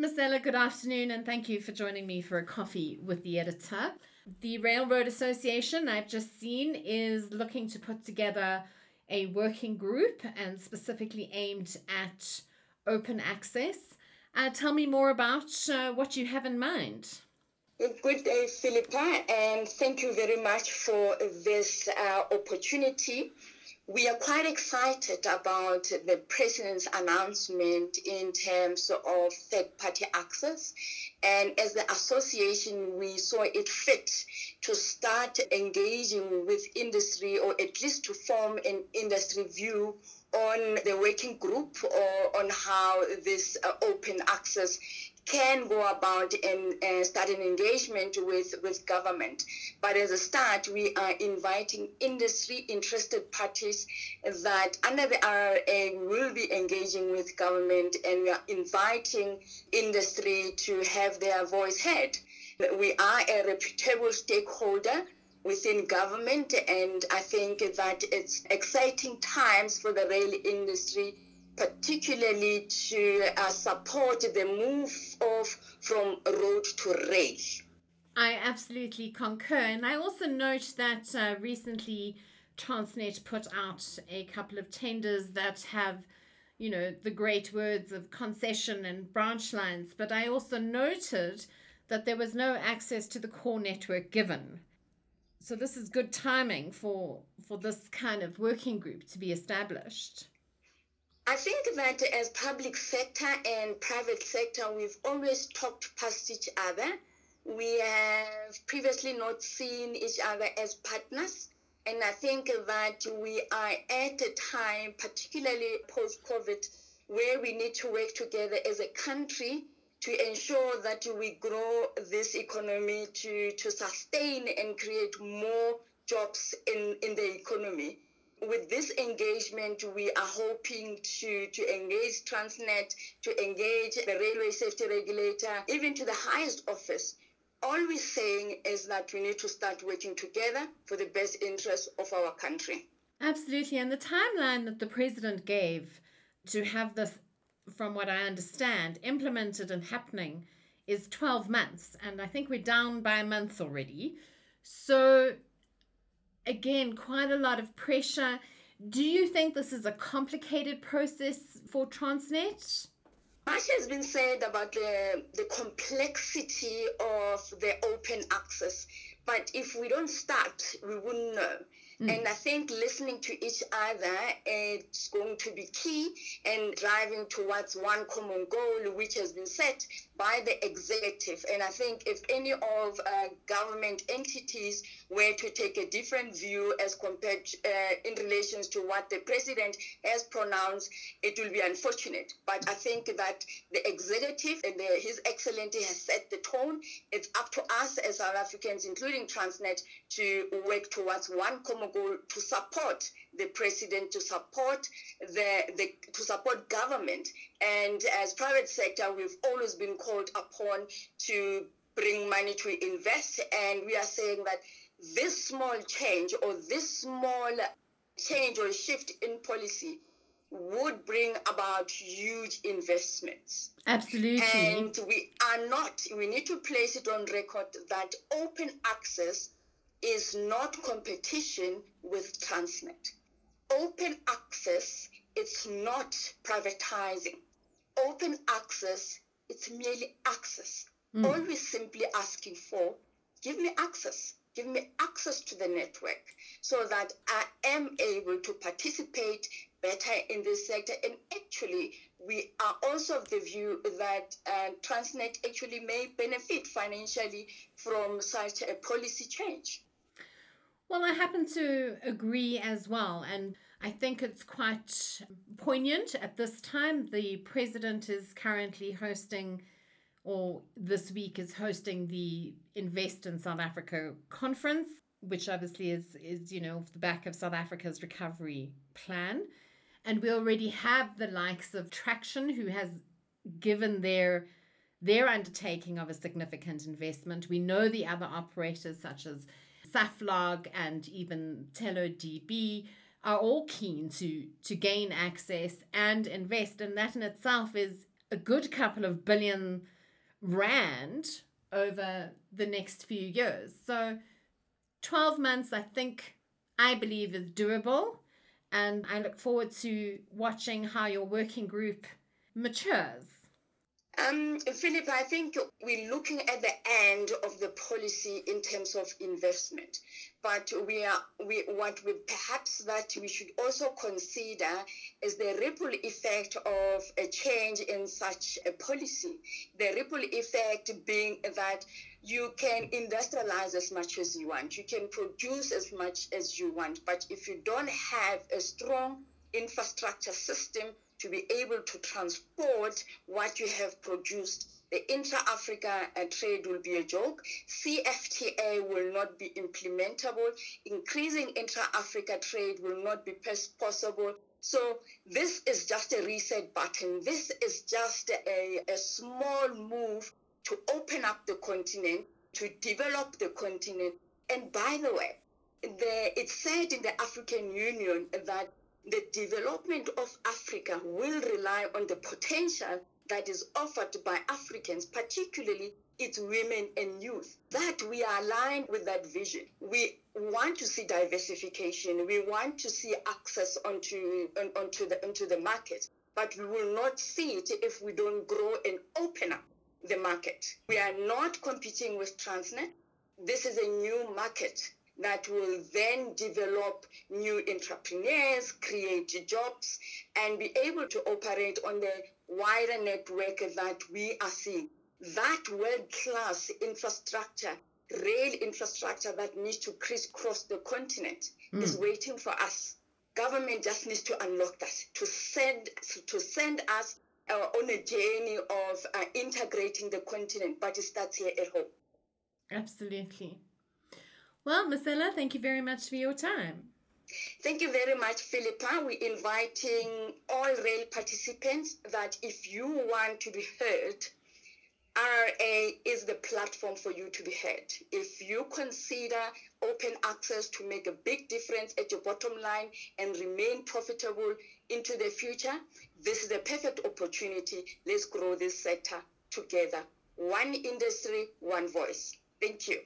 Marcella, good afternoon, and thank you for joining me for a coffee with the editor. The Railroad Association, I've just seen, is looking to put together a working group and specifically aimed at open access. Uh, tell me more about uh, what you have in mind. Good day, Philippa, and thank you very much for this uh, opportunity. We are quite excited about the president's announcement in terms of third party access. And as the association, we saw it fit to start engaging with industry or at least to form an industry view on the working group or on how this uh, open access can go about and uh, start an engagement with, with government. But as a start, we are inviting industry interested parties that under the RRA will be engaging with government and we are inviting industry to have their voice heard. We are a reputable stakeholder within government and I think that it's exciting times for the rail industry particularly to uh, support the move of from road to rail. I absolutely concur. And I also note that uh, recently Transnet put out a couple of tenders that have, you know, the great words of concession and branch lines. But I also noted that there was no access to the core network given. So this is good timing for for this kind of working group to be established. I think that as public sector and private sector, we've always talked past each other. We have previously not seen each other as partners. And I think that we are at a time, particularly post COVID, where we need to work together as a country to ensure that we grow this economy to, to sustain and create more jobs in, in the economy with this engagement, we are hoping to, to engage Transnet, to engage the railway safety regulator, even to the highest office. All we're saying is that we need to start working together for the best interest of our country. Absolutely. And the timeline that the president gave to have this, from what I understand, implemented and happening is 12 months. And I think we're down by a month already. So again, quite a lot of pressure. Do you think this is a complicated process for Transnet? Much has been said about the, the complexity of the open access, but if we don't start, we wouldn't know. Mm. And I think listening to each other is going to be key and driving towards one common goal, which has been set by the executive. And I think if any of uh, government entities were to take a different view as compared uh, in relation to what the president has pronounced, it will be unfortunate. But I think that the executive and the, His Excellency has set the tone. It's up to us as South Africans, including Transnet, to work towards one common goal to support the president, to support the, the to support government. And as private sector, we've always been called upon to bring money to invest. And we are saying that this small change or this small change or shift in policy would bring about huge investments. Absolutely. And we are not, we need to place it on record that open access is not competition with Transnet. Open access, it's not privatizing. Open access, it's merely access. Mm. All we're simply asking for, give me access. Give me access to the network so that I am able to participate better in this sector. And actually, we are also of the view that uh, Transnet actually may benefit financially from such a policy change. Well, I happen to agree as well. And I think it's quite poignant at this time. The president is currently hosting, or this week is hosting the Invest in South Africa conference, which obviously is, is you know, the back of South Africa's recovery plan. And we already have the likes of Traxtion, who has given their their undertaking of a significant investment. We know the other operators such as Saflog and even TeleDB are all keen to to gain access and invest and that in itself is a good couple of billion rand over the next few years. So 12 months, I think, I believe is doable. And I look forward to watching how your working group matures. Um, Philip, I think we're looking at the end of the policy in terms of investment, but we are we what we perhaps that we should also consider is the ripple effect of a change in such a policy. The ripple effect being that you can industrialize as much as you want, you can produce as much as you want, but if you don't have a strong infrastructure system to be able to transport what you have produced. The intra-Africa uh, trade will be a joke. CFTA will not be implementable. Increasing intra-Africa trade will not be possible. So this is just a reset button. This is just a, a small move to open up the continent, to develop the continent. And by the way, the, it's said in the African Union that the development of Africa will rely on the potential that is offered by Africans, particularly its women and youth. That we are aligned with that vision. We want to see diversification. We want to see access onto, on, onto, the, onto the market. But we will not see it if we don't grow and open up the market. We are not competing with Transnet. This is a new market that will then develop new entrepreneurs, create jobs, and be able to operate on the wider network that we are seeing. That world class infrastructure, rail infrastructure that needs to crisscross the continent mm. is waiting for us. Government just needs to unlock that, to send, to send us uh, on a journey of uh, integrating the continent, but it starts here at home. Absolutely. Well, Marcella, thank you very much for your time. Thank you very much, Philippa. We're inviting all rail participants that if you want to be heard, RRA is the platform for you to be heard. If you consider open access to make a big difference at your bottom line and remain profitable into the future, this is a perfect opportunity. Let's grow this sector together. One industry, one voice. Thank you.